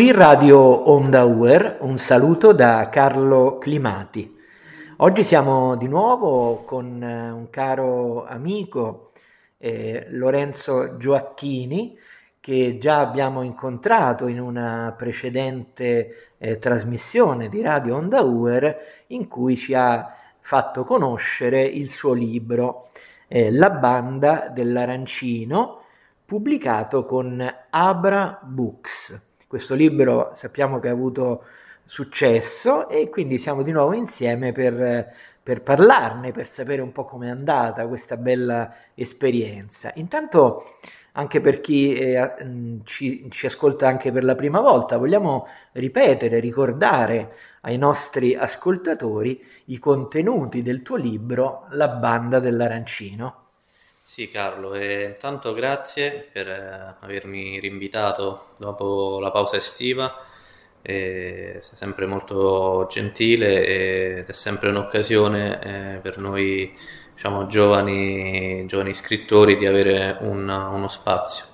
Qui Radio Onda Uer, un saluto da Carlo Climati. Oggi siamo di nuovo con eh, un caro amico, eh, Lorenzo Gioacchini, che già abbiamo incontrato in una precedente eh, trasmissione di Radio Onda Uer in cui ci ha fatto conoscere il suo libro eh, La banda dell'arancino, pubblicato con Abra Books. Questo libro sappiamo che ha avuto successo e quindi siamo di nuovo insieme per, per parlarne, per sapere un po' com'è andata questa bella esperienza. Intanto, anche per chi eh, ci, ci ascolta anche per la prima volta, vogliamo ripetere, ricordare ai nostri ascoltatori i contenuti del tuo libro La banda dell'arancino. Sì Carlo, intanto grazie per eh, avermi rinvitato dopo la pausa estiva, e sei sempre molto gentile ed è sempre un'occasione eh, per noi diciamo, giovani, giovani scrittori di avere un, uno spazio.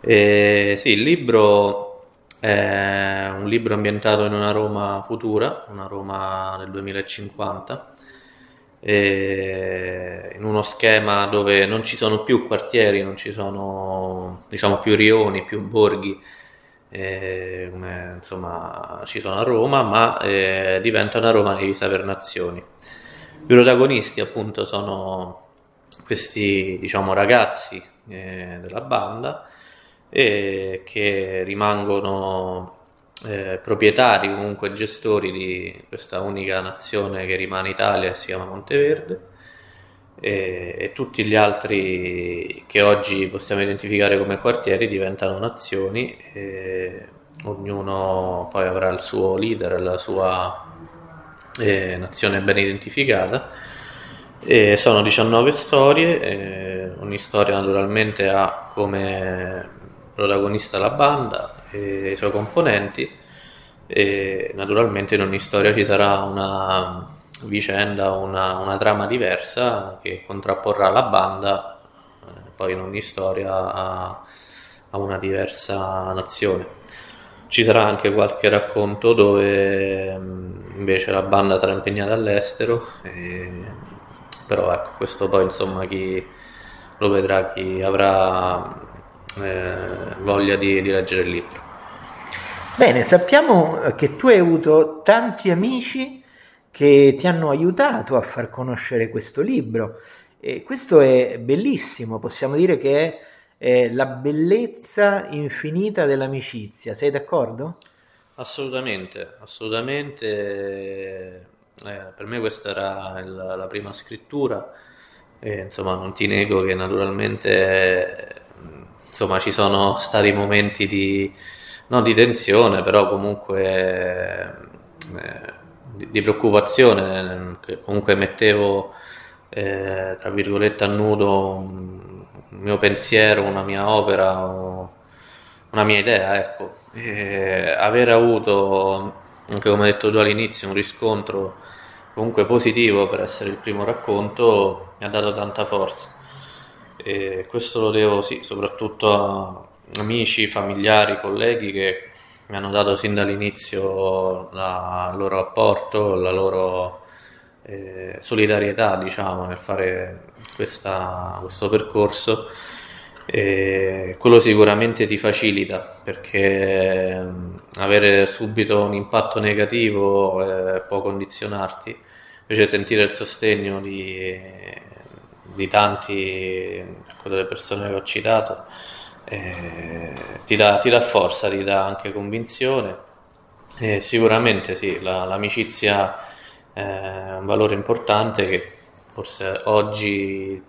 E, sì, il libro è un libro ambientato in una Roma futura, una Roma del 2050 in uno schema dove non ci sono più quartieri, non ci sono diciamo, più rioni, più borghi, eh, come insomma ci sono a Roma, ma eh, diventa una Roma divisa per nazioni. I protagonisti appunto sono questi diciamo, ragazzi eh, della banda che rimangono eh, proprietari, comunque gestori di questa unica nazione che rimane Italia e si chiama Monteverde e, e, tutti gli altri che oggi possiamo identificare come quartieri diventano nazioni e ognuno poi avrà il suo leader, la sua eh, nazione ben identificata. E sono 19 storie, ogni storia naturalmente ha come protagonista la banda e i suoi componenti e naturalmente in ogni storia ci sarà una vicenda, una, una trama diversa che contrapporrà la banda eh, poi in ogni storia a, a una diversa nazione. Ci sarà anche qualche racconto dove mm, invece la banda sarà impegnata all'estero, e... però ecco, questo poi insomma chi lo vedrà, chi avrà eh, voglia di, di leggere il libro. Bene, sappiamo che tu hai avuto tanti amici che ti hanno aiutato a far conoscere questo libro e questo è bellissimo, possiamo dire che è, è la bellezza infinita dell'amicizia, sei d'accordo? Assolutamente, assolutamente. Eh, per me questa era il, la prima scrittura e insomma non ti nego che naturalmente insomma ci sono stati momenti di, non di tensione, però comunque eh, di, di, preoccupazione, comunque mettevo eh, tra virgolette a nudo un mio pensiero, una mia opera, una mia idea, ecco. E aver avuto, anche come hai detto tu all'inizio, un riscontro comunque positivo per essere il primo racconto mi ha dato tanta forza. E questo lo devo sì, soprattutto a amici, familiari, colleghi che mi hanno dato sin dall'inizio la, il loro apporto, la loro eh, solidarietà diciamo, nel fare questa, questo percorso. E quello sicuramente ti facilita perché avere subito un impatto negativo eh, può condizionarti, invece sentire il sostegno di di tanti, ecco, delle persone che ho citato, eh, ti, dà, ti, dà, forza, ti dà anche convinzione. E sicuramente sì, la, l'amicizia è un valore importante che forse oggi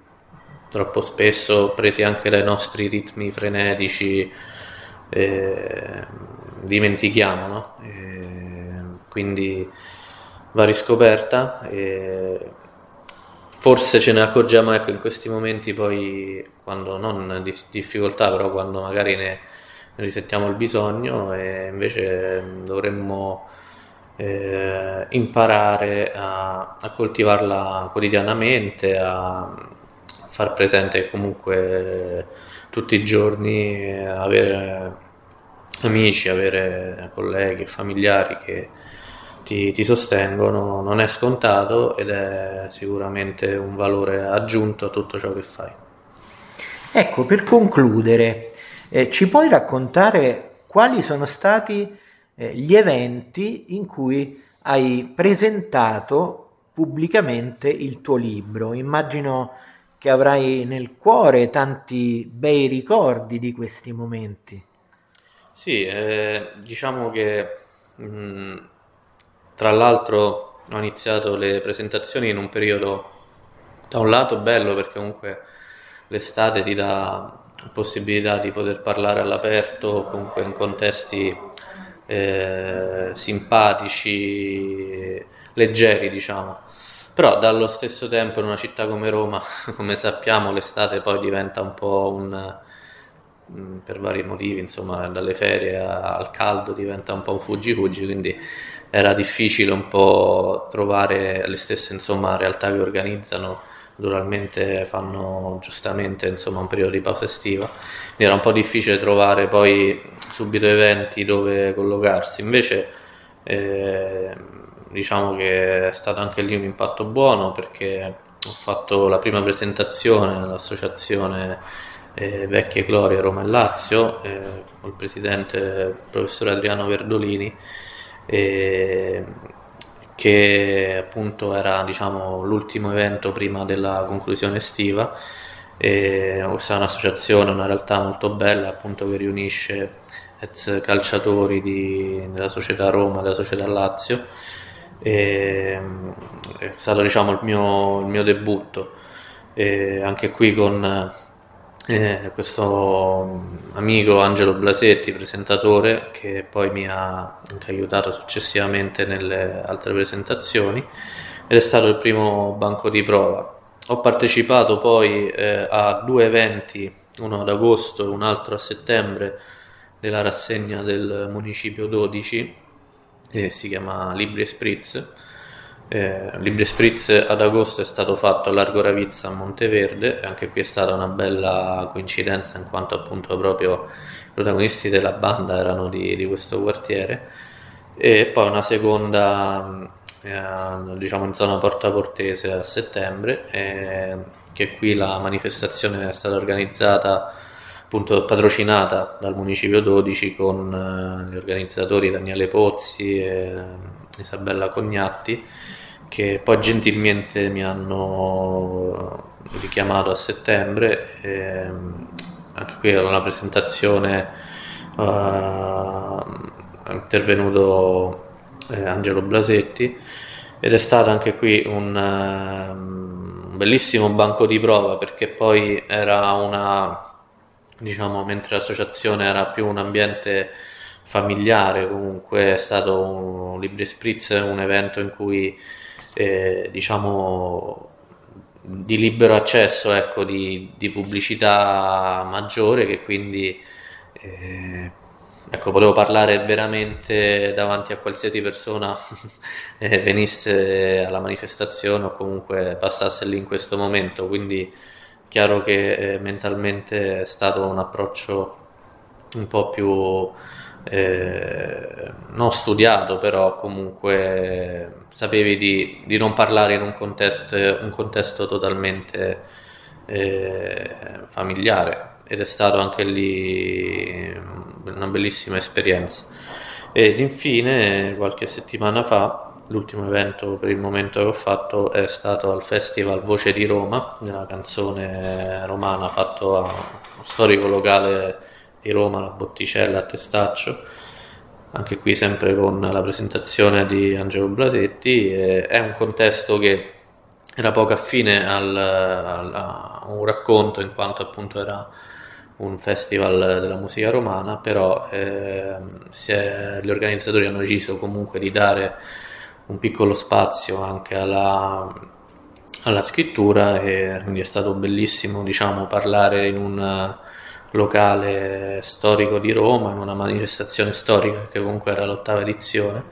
troppo spesso, presi anche dai nostri ritmi frenetici, eh, dimentichiamo, no? quindi va riscoperta. E forse ce ne accorgiamo ecco, in questi momenti poi quando non di difficoltà però quando magari ne, ne risentiamo il bisogno e invece dovremmo eh, imparare a, a, coltivarla quotidianamente a far presente che comunque tutti i giorni avere amici, avere colleghi familiari che ti, ti, sostengono non è scontato ed è sicuramente un valore aggiunto a tutto ciò che fai. Ecco, per concludere, eh, ci puoi raccontare quali sono stati eh, gli eventi in cui hai presentato pubblicamente il tuo libro? Immagino che avrai nel cuore tanti bei ricordi di questi momenti. Sì, eh, diciamo che mh, mm, tra l'altro ho iniziato le presentazioni in un periodo da un lato bello perché comunque l'estate ti dà possibilità di poter parlare all'aperto, comunque in contesti eh, simpatici, leggeri diciamo. Però dallo stesso tempo in una città come Roma, come sappiamo, l'estate poi diventa un po' un mm, per vari motivi, insomma, dalle ferie al caldo diventa un po' un fuggi-fuggi, quindi era difficile un po' trovare le stesse insomma, realtà che organizzano. Naturalmente fanno giustamente insomma, un periodo di pausa estiva. Quindi era un po' difficile trovare poi subito eventi dove collocarsi. Invece eh, diciamo che è stato anche lì un impatto buono perché ho fatto la prima presentazione all'associazione eh, Vecchie Glorie Roma e Lazio eh, con il presidente professor Adriano Verdolini eh, che appunto era diciamo, l'ultimo evento prima della conclusione estiva. E questa è un'associazione, una realtà molto bella appunto che riunisce ex calciatori di, della società Roma, della società Lazio. E, è stato diciamo il mio, il mio debutto. E anche qui con eh, questo amico Angelo Blasetti, presentatore, che poi mi ha anche aiutato successivamente nelle altre presentazioni ed è stato il primo banco di prova. Ho partecipato poi eh, a due eventi, uno ad agosto e un altro a settembre, della rassegna del Municipio 12, che si chiama Libri e Spritz. Eh, Libri Spritz ad agosto è stato fatto a Largo Ravizza a Monteverde e anche qui è stata una bella coincidenza in quanto appunto proprio i protagonisti della banda erano di, di questo quartiere. E poi una seconda eh, diciamo in zona Porta Portese a settembre eh, che qui la manifestazione è stata organizzata appunto patrocinata dal Municipio 12 con eh, gli organizzatori Daniele Pozzi e Isabella Cognatti che poi gentilmente mi hanno richiamato a settembre e anche qui era una presentazione uh, è intervenuto eh, Angelo Blasetti ed è stato anche qui un, uh, un bellissimo banco di prova perché poi era una diciamo mentre l'associazione era più un ambiente familiare comunque è stato un Libri Spritz un evento in cui eh, diciamo di libero accesso ecco, di, di, pubblicità maggiore che quindi eh, ecco, volevo parlare veramente davanti a qualsiasi persona eh, venisse alla manifestazione o comunque passasse lì in questo momento. Quindi chiaro che eh, mentalmente è stato un approccio un po' più eh, non studiato, però comunque sapevi di, di non parlare in un contesto, un contesto totalmente eh, familiare ed è stato anche lì una bellissima esperienza. Ed infine, qualche settimana fa, l'ultimo evento per il momento che ho fatto è stato al Festival Voce di Roma, una canzone romana fatto a uno storico locale di Roma, la Botticella a Testaccio, anche qui sempre con la presentazione di Angelo Blasetti, è un contesto che era poco affine al, al, a un racconto in quanto appunto era un festival della musica romana, però eh, è, gli organizzatori hanno deciso comunque di dare un piccolo spazio anche alla, alla scrittura e quindi è stato bellissimo diciamo, parlare in un locale storico di Roma, in una manifestazione storica che comunque era l'ottava edizione.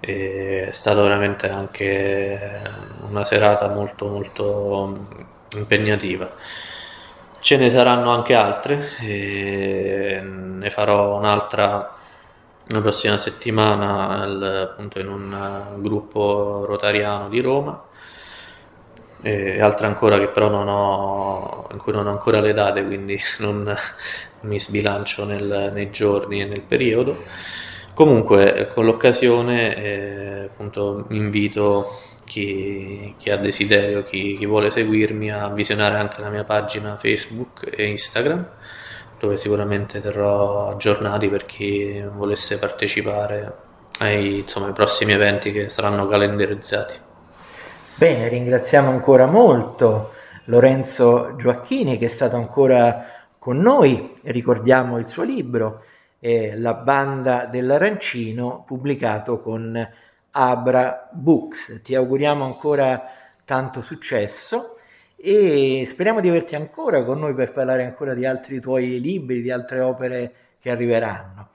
E è stata veramente anche una serata molto molto impegnativa. Ce ne saranno anche altre, ne farò un'altra la prossima settimana appunto in un gruppo rotariano di Roma e altre ancora che però non ho, in cui non ho ancora le date, quindi non mi sbilancio nel, nei giorni e nel periodo. Comunque, con l'occasione, eh, appunto, invito chi, chi, ha desiderio, chi, chi vuole seguirmi a visionare anche la mia pagina Facebook e Instagram, dove sicuramente terrò aggiornati per chi volesse partecipare ai, insomma, ai prossimi eventi che saranno calendarizzati. Bene, ringraziamo ancora molto Lorenzo Gioacchini che è stato ancora con noi, ricordiamo il suo libro eh, La banda dell'arancino pubblicato con Abra Books. Ti auguriamo ancora tanto successo e speriamo di averti ancora con noi per parlare ancora di altri tuoi libri, di altre opere che arriveranno.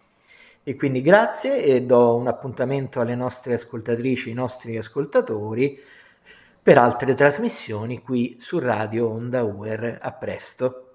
E quindi grazie e do un appuntamento alle nostre ascoltatrici, ai nostri ascoltatori per altre trasmissioni qui su Radio Onda Uer. A presto.